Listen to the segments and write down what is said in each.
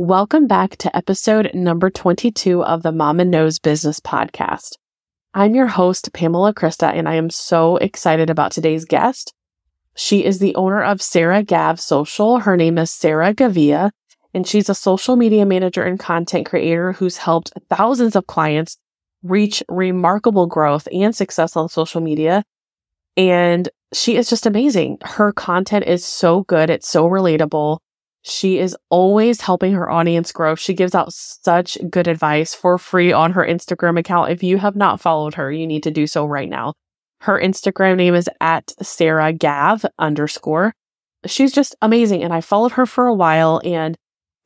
Welcome back to episode number 22 of the Mama Knows Business podcast. I'm your host, Pamela Krista, and I am so excited about today's guest. She is the owner of Sarah Gav Social. Her name is Sarah Gavilla, and she's a social media manager and content creator who's helped thousands of clients reach remarkable growth and success on social media. And she is just amazing. Her content is so good. It's so relatable. She is always helping her audience grow. She gives out such good advice for free on her Instagram account. If you have not followed her, you need to do so right now. Her Instagram name is at Sarah Gav underscore. She's just amazing. And I followed her for a while and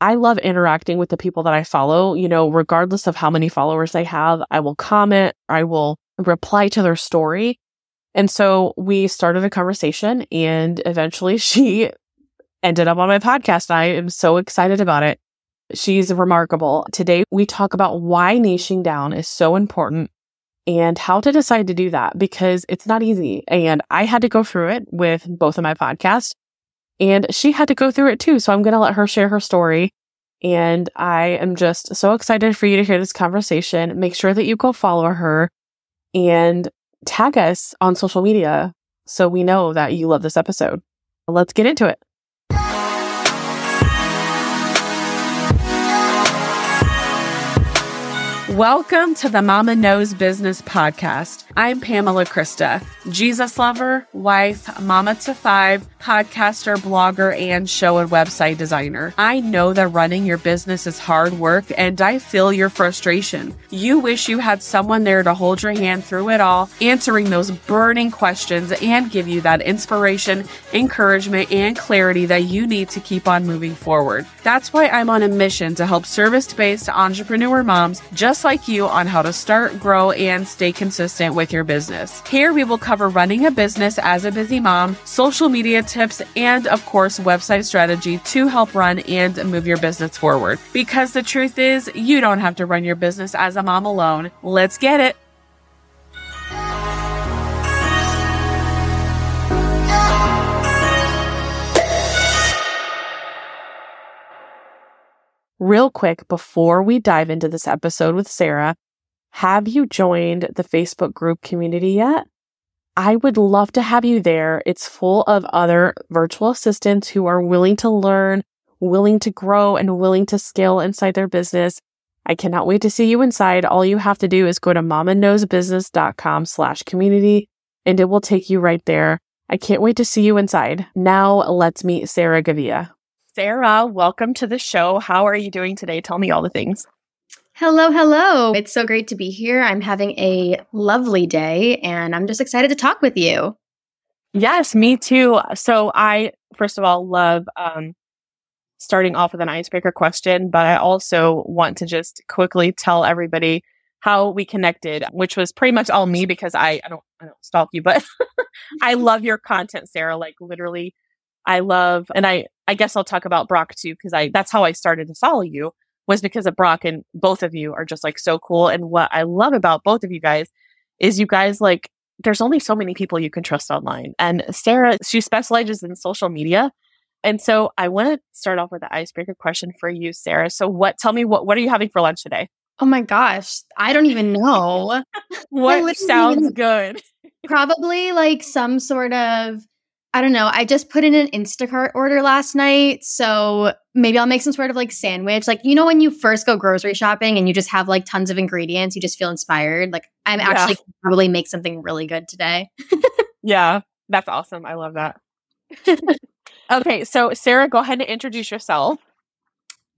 I love interacting with the people that I follow. You know, regardless of how many followers they have, I will comment, I will reply to their story. And so we started a conversation and eventually she ended up on my podcast. I am so excited about it. She's remarkable. Today we talk about why niching down is so important and how to decide to do that because it's not easy. And I had to go through it with both of my podcasts and she had to go through it too. So I'm going to let her share her story. And I am just so excited for you to hear this conversation. Make sure that you go follow her and tag us on social media so we know that you love this episode. Let's get into it. Welcome to the Mama Knows Business Podcast. I'm Pamela Krista, Jesus lover, wife, mama to five, podcaster, blogger, and show and website designer. I know that running your business is hard work and I feel your frustration. You wish you had someone there to hold your hand through it all, answering those burning questions and give you that inspiration, encouragement, and clarity that you need to keep on moving forward. That's why I'm on a mission to help service based entrepreneur moms just like you on how to start, grow, and stay consistent with your business. Here we will cover running a business as a busy mom, social media tips, and of course, website strategy to help run and move your business forward. Because the truth is, you don't have to run your business as a mom alone. Let's get it. Real quick, before we dive into this episode with Sarah, have you joined the Facebook group community yet? I would love to have you there. It's full of other virtual assistants who are willing to learn, willing to grow, and willing to scale inside their business. I cannot wait to see you inside. All you have to do is go to mamaknowsbusiness.com slash community and it will take you right there. I can't wait to see you inside. Now let's meet Sarah Gavilla. Sarah, welcome to the show. How are you doing today? Tell me all the things. Hello, hello. It's so great to be here. I'm having a lovely day and I'm just excited to talk with you. Yes, me too. So, I, first of all, love um, starting off with an icebreaker question, but I also want to just quickly tell everybody how we connected, which was pretty much all me because I, I don't, I don't stalk you, but I love your content, Sarah. Like literally, I love, and I, I guess I'll talk about Brock too, because I, that's how I started to follow you was because of Brock and both of you are just like so cool. And what I love about both of you guys is you guys like, there's only so many people you can trust online. And Sarah, she specializes in social media. And so I want to start off with an icebreaker question for you, Sarah. So what, tell me what, what are you having for lunch today? Oh my gosh. I don't even know. what sounds good? Probably like some sort of I don't know. I just put in an Instacart order last night. So maybe I'll make some sort of like sandwich. Like, you know, when you first go grocery shopping and you just have like tons of ingredients, you just feel inspired. Like, I'm yeah. actually probably make something really good today. yeah, that's awesome. I love that. okay. So, Sarah, go ahead and introduce yourself.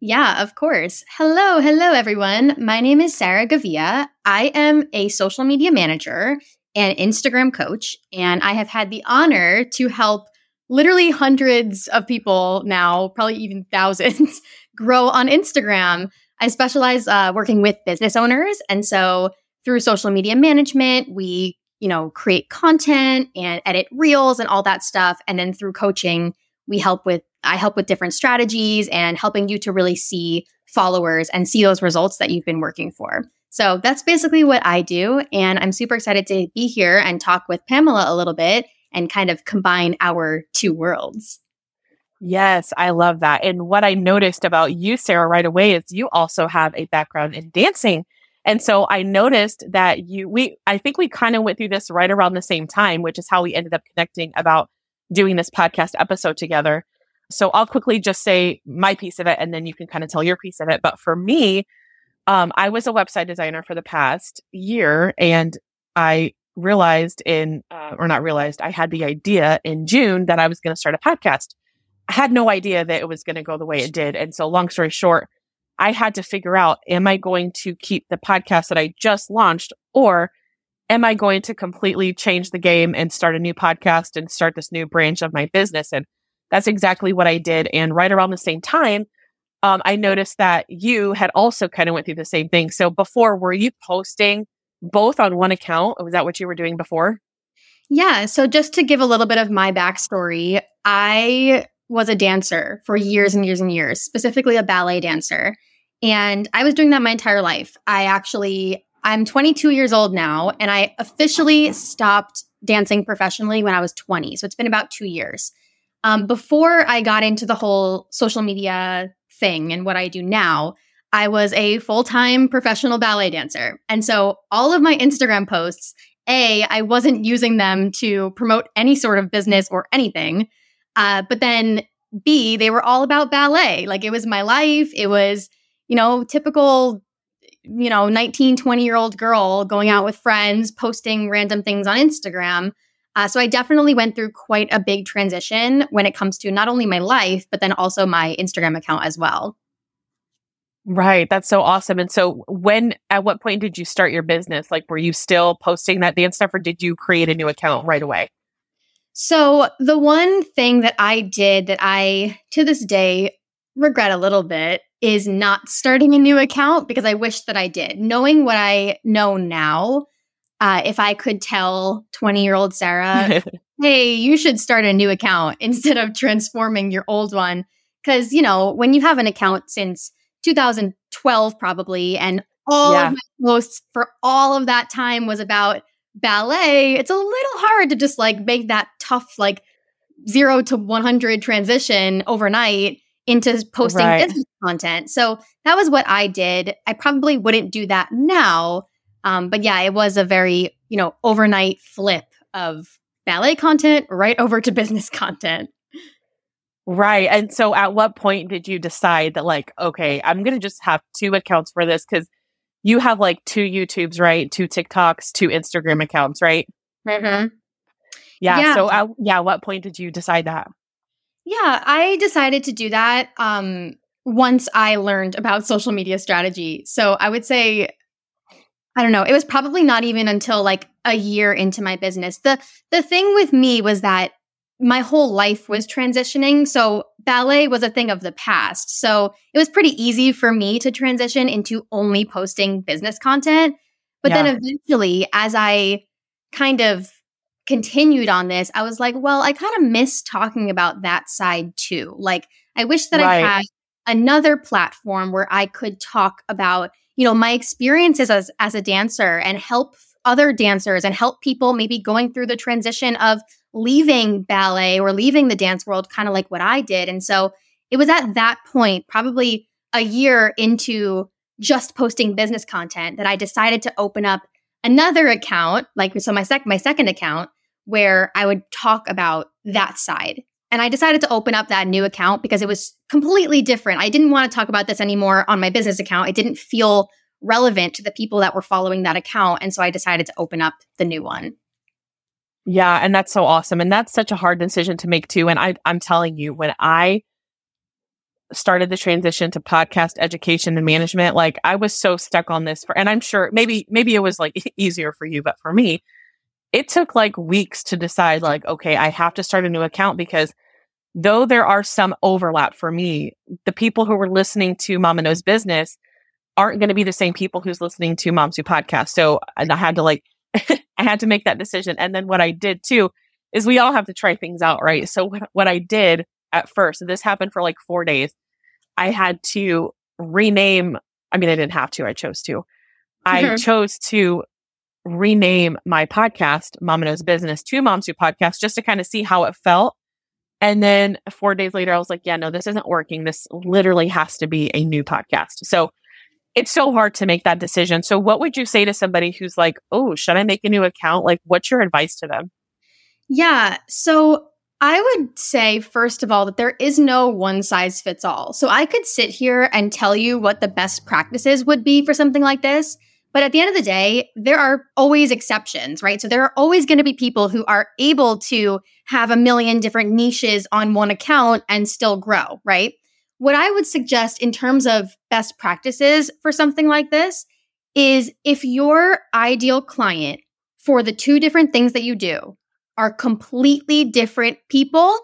Yeah, of course. Hello, hello, everyone. My name is Sarah Gavilla. I am a social media manager and Instagram coach. And I have had the honor to help literally hundreds of people now, probably even thousands, grow on Instagram. I specialize uh, working with business owners. And so through social media management, we you know create content and edit reels and all that stuff and then through coaching we help with i help with different strategies and helping you to really see followers and see those results that you've been working for so that's basically what I do. And I'm super excited to be here and talk with Pamela a little bit and kind of combine our two worlds. Yes, I love that. And what I noticed about you, Sarah, right away is you also have a background in dancing. And so I noticed that you, we, I think we kind of went through this right around the same time, which is how we ended up connecting about doing this podcast episode together. So I'll quickly just say my piece of it and then you can kind of tell your piece of it. But for me, um, I was a website designer for the past year and I realized in, uh, or not realized, I had the idea in June that I was going to start a podcast. I had no idea that it was going to go the way it did. And so, long story short, I had to figure out am I going to keep the podcast that I just launched or am I going to completely change the game and start a new podcast and start this new branch of my business? And that's exactly what I did. And right around the same time, um, I noticed that you had also kind of went through the same thing. So before, were you posting both on one account? Was that what you were doing before? Yeah. So just to give a little bit of my backstory, I was a dancer for years and years and years, specifically a ballet dancer. And I was doing that my entire life. I actually, I'm 22 years old now, and I officially stopped dancing professionally when I was 20. So it's been about two years. Um, before I got into the whole social media thing and what I do now, I was a full time professional ballet dancer. And so all of my Instagram posts, A, I wasn't using them to promote any sort of business or anything. Uh, but then B, they were all about ballet. Like it was my life. It was, you know, typical, you know, 19, 20 year old girl going out with friends, posting random things on Instagram. Uh, so I definitely went through quite a big transition when it comes to not only my life, but then also my Instagram account as well. Right. That's so awesome. And so when, at what point did you start your business? Like, were you still posting that dance stuff or did you create a new account right away? So, the one thing that I did that I, to this day, regret a little bit is not starting a new account because I wish that I did. Knowing what I know now, uh, if I could tell 20 year old Sarah, hey, you should start a new account instead of transforming your old one. Because, you know, when you have an account since 2012, probably, and all yeah. of my posts for all of that time was about ballet, it's a little hard to just like make that tough, like zero to 100 transition overnight into posting right. business content. So that was what I did. I probably wouldn't do that now. Um, but yeah, it was a very, you know, overnight flip of ballet content right over to business content. Right. And so at what point did you decide that, like, okay, I'm going to just have two accounts for this? Because you have like two YouTubes, right? Two TikToks, two Instagram accounts, right? Mm-hmm. Yeah. yeah. So, uh, yeah, what point did you decide that? Yeah, I decided to do that um, once I learned about social media strategy. So I would say, I don't know, it was probably not even until like a year into my business. The the thing with me was that my whole life was transitioning. So ballet was a thing of the past. So it was pretty easy for me to transition into only posting business content. But yeah. then eventually, as I kind of continued on this, I was like, well, I kind of miss talking about that side too. Like, I wish that right. I had another platform where I could talk about, you know, my experiences as, as a dancer and help other dancers and help people maybe going through the transition of leaving ballet or leaving the dance world, kind of like what I did. And so it was at that point, probably a year into just posting business content, that I decided to open up another account, like so my sec my second account, where I would talk about that side. And I decided to open up that new account because it was completely different. I didn't want to talk about this anymore on my business account. It didn't feel relevant to the people that were following that account. And so I decided to open up the new one. Yeah, and that's so awesome. And that's such a hard decision to make too. And I I'm telling you, when I started the transition to podcast education and management, like I was so stuck on this for and I'm sure maybe maybe it was like easier for you, but for me, it took like weeks to decide like, okay, I have to start a new account because though there are some overlap for me, the people who were listening to Mama Knows Business aren't going to be the same people who's listening to Moms Who Podcast. So I had to like I had to make that decision. And then what I did too is we all have to try things out, right? So what, what I did at first, and this happened for like four days, I had to rename. I mean, I didn't have to, I chose to. I mm-hmm. chose to rename my podcast, Mama Knows Business, to Moms Who Podcast, just to kind of see how it felt. And then four days later, I was like, yeah, no, this isn't working. This literally has to be a new podcast. So it's so hard to make that decision. So, what would you say to somebody who's like, oh, should I make a new account? Like, what's your advice to them? Yeah. So, I would say, first of all, that there is no one size fits all. So, I could sit here and tell you what the best practices would be for something like this. But at the end of the day, there are always exceptions, right? So there are always going to be people who are able to have a million different niches on one account and still grow, right? What I would suggest in terms of best practices for something like this is if your ideal client for the two different things that you do are completely different people,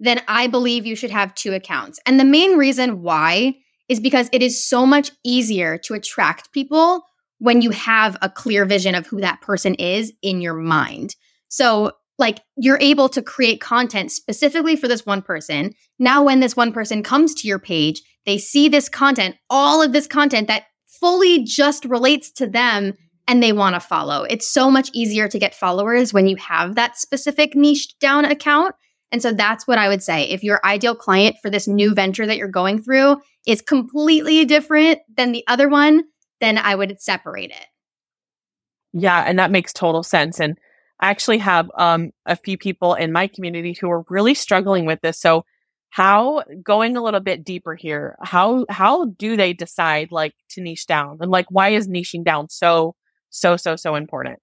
then I believe you should have two accounts. And the main reason why is because it is so much easier to attract people when you have a clear vision of who that person is in your mind. So, like, you're able to create content specifically for this one person. Now, when this one person comes to your page, they see this content, all of this content that fully just relates to them and they want to follow. It's so much easier to get followers when you have that specific niche down account. And so that's what I would say. If your ideal client for this new venture that you're going through is completely different than the other one, then I would separate it. Yeah, and that makes total sense. And I actually have um, a few people in my community who are really struggling with this. So, how going a little bit deeper here? How how do they decide like to niche down? And like, why is niching down so so so so important?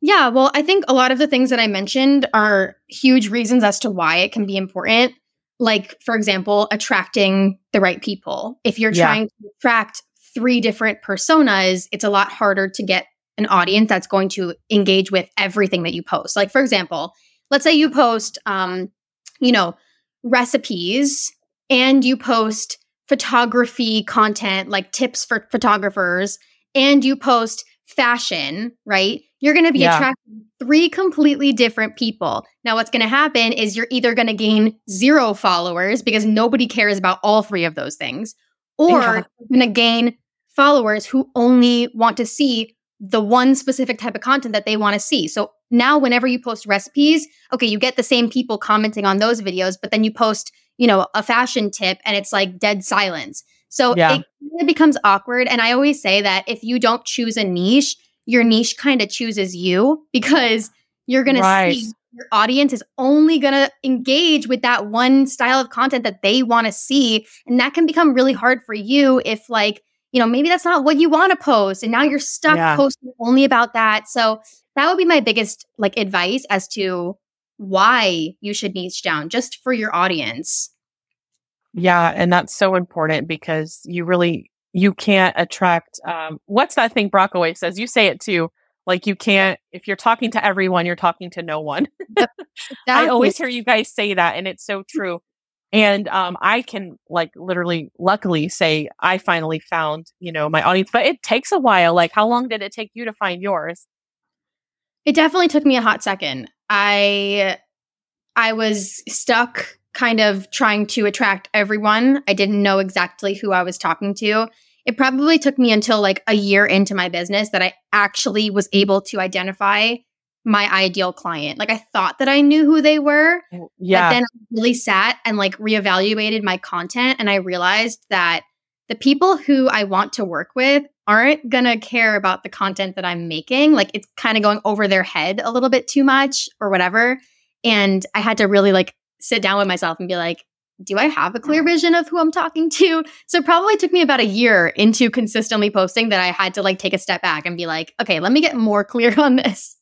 Yeah, well, I think a lot of the things that I mentioned are huge reasons as to why it can be important. Like, for example, attracting the right people. If you're yeah. trying to attract three different personas, it's a lot harder to get an audience that's going to engage with everything that you post. Like, for example, let's say you post, um, you know, recipes and you post photography content, like tips for photographers, and you post fashion, right? You're going to be yeah. attracting three completely different people. Now, what's going to happen is you're either going to gain zero followers because nobody cares about all three of those things, or yeah. you're going to gain followers who only want to see the one specific type of content that they want to see. So now whenever you post recipes, okay, you get the same people commenting on those videos, but then you post, you know, a fashion tip and it's like dead silence. So yeah. it of becomes awkward. And I always say that if you don't choose a niche, your niche kind of chooses you because you're going right. to see your audience is only going to engage with that one style of content that they want to see. And that can become really hard for you if, like, you know, maybe that's not what you want to post. And now you're stuck yeah. posting only about that. So that would be my biggest like advice as to why you should niche down just for your audience. Yeah. And that's so important because you really, you can't attract, um, what's that thing Brock always says? You say it too. Like you can't, if you're talking to everyone, you're talking to no one. Yep, exactly. I always hear you guys say that and it's so true. And um, I can like literally, luckily say I finally found, you know, my audience, but it takes a while. Like, how long did it take you to find yours? It definitely took me a hot second. I I was stuck kind of trying to attract everyone. I didn't know exactly who I was talking to. It probably took me until like a year into my business that I actually was able to identify my ideal client. Like I thought that I knew who they were. Yeah. But then I really sat and like reevaluated my content and I realized that the people who I want to work with aren't going to care about the content that I'm making. Like it's kind of going over their head a little bit too much or whatever. And I had to really like sit down with myself and be like, do I have a clear vision of who I'm talking to? So it probably took me about a year into consistently posting that I had to like take a step back and be like, okay, let me get more clear on this.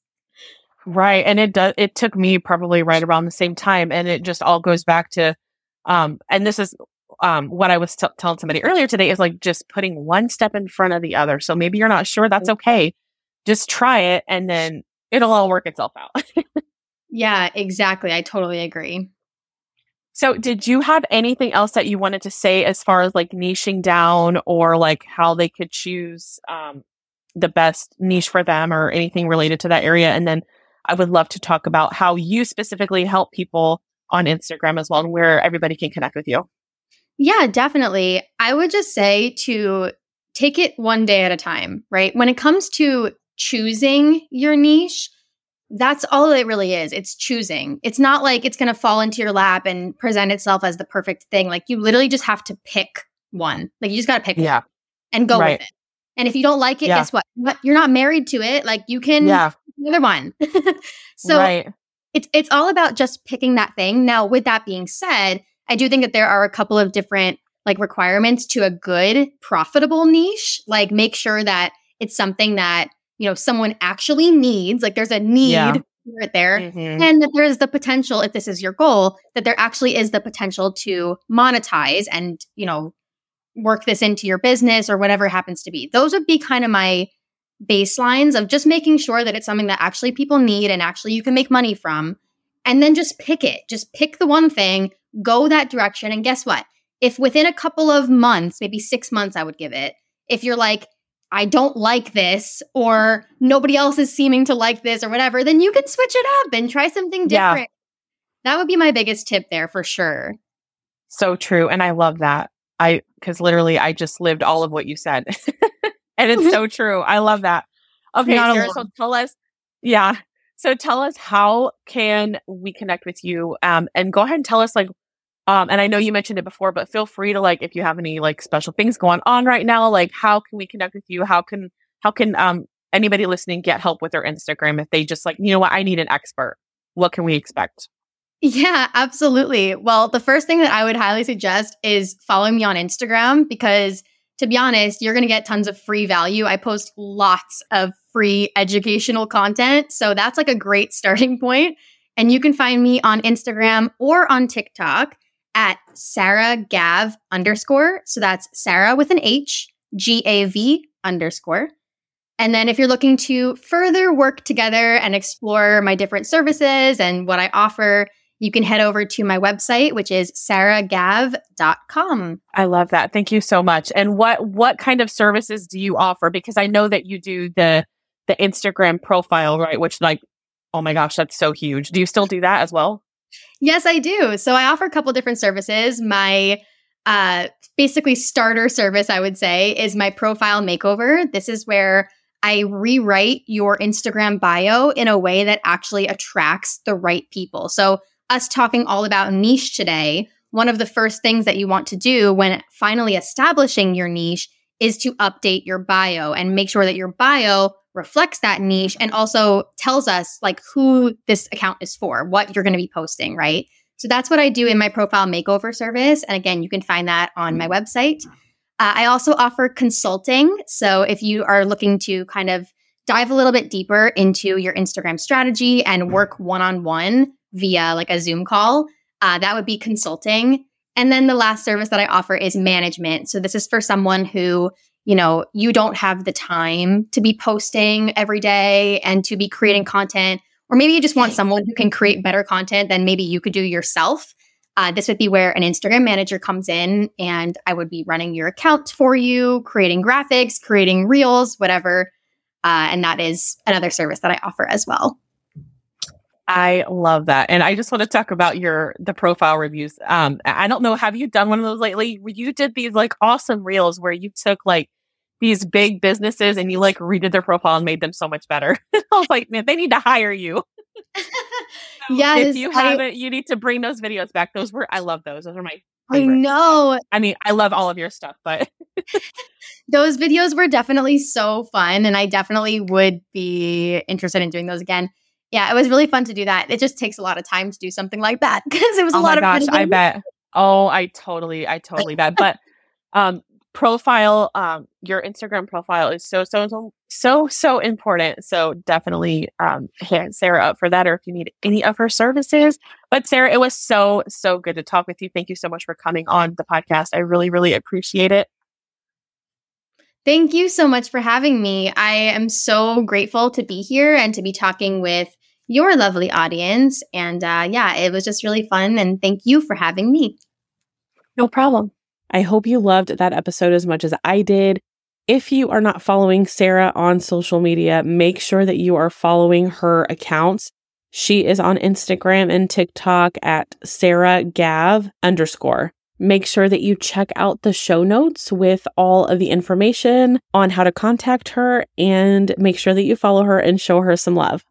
Right. And it does, it took me probably right around the same time. And it just all goes back to, um, and this is, um, what I was t- telling somebody earlier today is like just putting one step in front of the other. So maybe you're not sure. That's okay. Just try it and then it'll all work itself out. yeah, exactly. I totally agree. So, did you have anything else that you wanted to say as far as like niching down or like how they could choose um, the best niche for them or anything related to that area? And then I would love to talk about how you specifically help people on Instagram as well and where everybody can connect with you. Yeah, definitely. I would just say to take it one day at a time, right? When it comes to choosing your niche, that's all it really is. It's choosing. It's not like it's going to fall into your lap and present itself as the perfect thing. Like you literally just have to pick one. Like you just got to pick yeah. and go Right. with it. And if you don't like it, Yeah. guess what? What- You're not married to it. Like you can Yeah. The other one. so right. it's it's all about just picking that thing. Now, with that being said, I do think that there are a couple of different like requirements to a good profitable niche. Like make sure that it's something that, you know, someone actually needs. Like there's a need Yeah. for it there. Mhm. And that there is the potential, if this is your goal, that there actually is the potential to monetize and, you know, work this into your business or whatever it happens to be. Those would be kind of my baselines of just making sure that it's something that actually people need and actually you can make money from. And then just pick it. Just pick the one thing, go that direction. And guess what? If within a couple of months, maybe six months, I would give it, if you're like, I don't like this, or nobody else is seeming to like this, or whatever, then you can switch it up and try something Yeah. different. That would be my biggest tip there for sure. So true. And I love that. I, because literally I just lived all of what you said. and it's so true. I love that. Okay, Sarah, so tell us, yeah. So tell us how can we connect with you? Um, and go ahead and tell us like, um, and I know you mentioned it before, but feel free to like, if you have any like special things going on right now, like how can we connect with you? How can, how can, um, anybody listening get help with their Instagram if they just like, you know what, I need an expert. What can we expect? Yeah, absolutely. Well, the first thing that I would highly suggest is following me on Instagram because to be honest, you're going to get tons of free value. I post lots of free educational content. So that's like a great starting point. And you can find me on Instagram or on TikTok at Sarah Gav underscore. So that's Sarah with an H, G A V underscore. And then if you're looking to further work together and explore my different services and what I offer, you can head over to my website, which is sarahgav.com. I love that. Thank you so much. And what what kind of services do you offer? Because I know that you do the the Instagram profile, right? Which like, oh my gosh, that's so huge. Do you still do that as well? Yes, I do. So I offer a couple different services. My uh, basically starter service, I would say, is my profile makeover. This is where I rewrite your Instagram bio in a way that actually attracts the right people. So, us talking all about niche today, one of the first things that you want to do when finally establishing your niche is to update your bio and make sure that your bio reflects that niche and also tells us like who this account is for, what you're going to be posting, right? So that's what I do in my profile makeover service. And again, you can find that on my website. Uh, I also offer consulting. So if you are looking to kind of dive a little bit deeper into your Instagram strategy and work one on one via like a Zoom call, uh, that would be consulting. And then the last service that I offer is management. So this is for someone who, you know, you don't have the time to be posting every day and to be creating content, or maybe you just want someone who can create better content than maybe you could do yourself. Uh, this would be where an Instagram manager comes in and I would be running your account for you, creating graphics, creating reels, whatever. Uh, and that is another service that I offer as well. I love that. And I just want to talk about your the profile reviews. Um I don't know, have you done one of those lately? You did these like awesome reels where you took like these big businesses and you like redid their profile and made them so much better. I was like, man, they need to hire you. So Yes, if you I- haven't, you need to bring those videos back. Those were I love those. Those are my I know. I mean, I love all of your stuff, but Those videos were definitely so fun. And I definitely would be interested in doing those again. Yeah, it was really fun to do that. It just takes a lot of time to do something like that because it was a oh lot my of gosh, I bet. Oh, I totally, I totally bet. But um profile, um, your Instagram profile is so so so so so important. So definitely um hit Sarah up for that or if you need any of her services. But Sarah, it was so, so good to talk with you. Thank you so much for coming on the podcast. I really, really appreciate it. Thank you so much for having me. I am so grateful to be here and to be talking with your lovely audience. And uh, yeah, it was just really fun. And thank you for having me. No problem. I hope you loved that episode as much as I did. If you are not following Sarah on social media, make sure that you are following her accounts. She is on Instagram and TikTok at Sarah Gav underscore. Make sure that you check out the show notes with all of the information on how to contact her and make sure that you follow her and show her some love.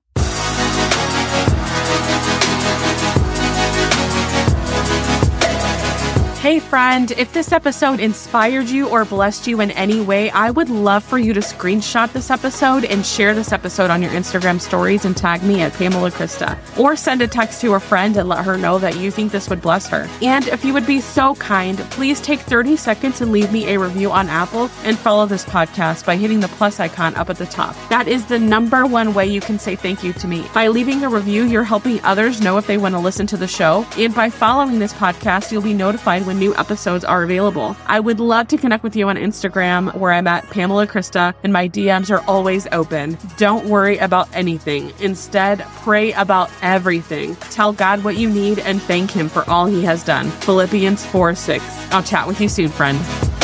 Hey, friend, if this episode inspired you or blessed you in any way, I would love for you to screenshot this episode and share this episode on your Instagram stories and tag me at Pamela Krista. Or send a text to a friend and let her know that you think this would bless her. And if you would be so kind, please take 30 seconds and leave me a review on Apple and follow this podcast by hitting the plus icon up at the top. That is the number one way you can say thank you to me. By leaving a review, you're helping others know if they want to listen to the show. And by following this podcast, you'll be notified when new episodes are available. I would love to connect with you on Instagram where I'm at Pamela Krista and my DMs are always open. Don't worry about anything. Instead, pray about everything. Tell God what you need and thank Him for all He has done. Philippians 4 6. I'll chat with you soon, friend.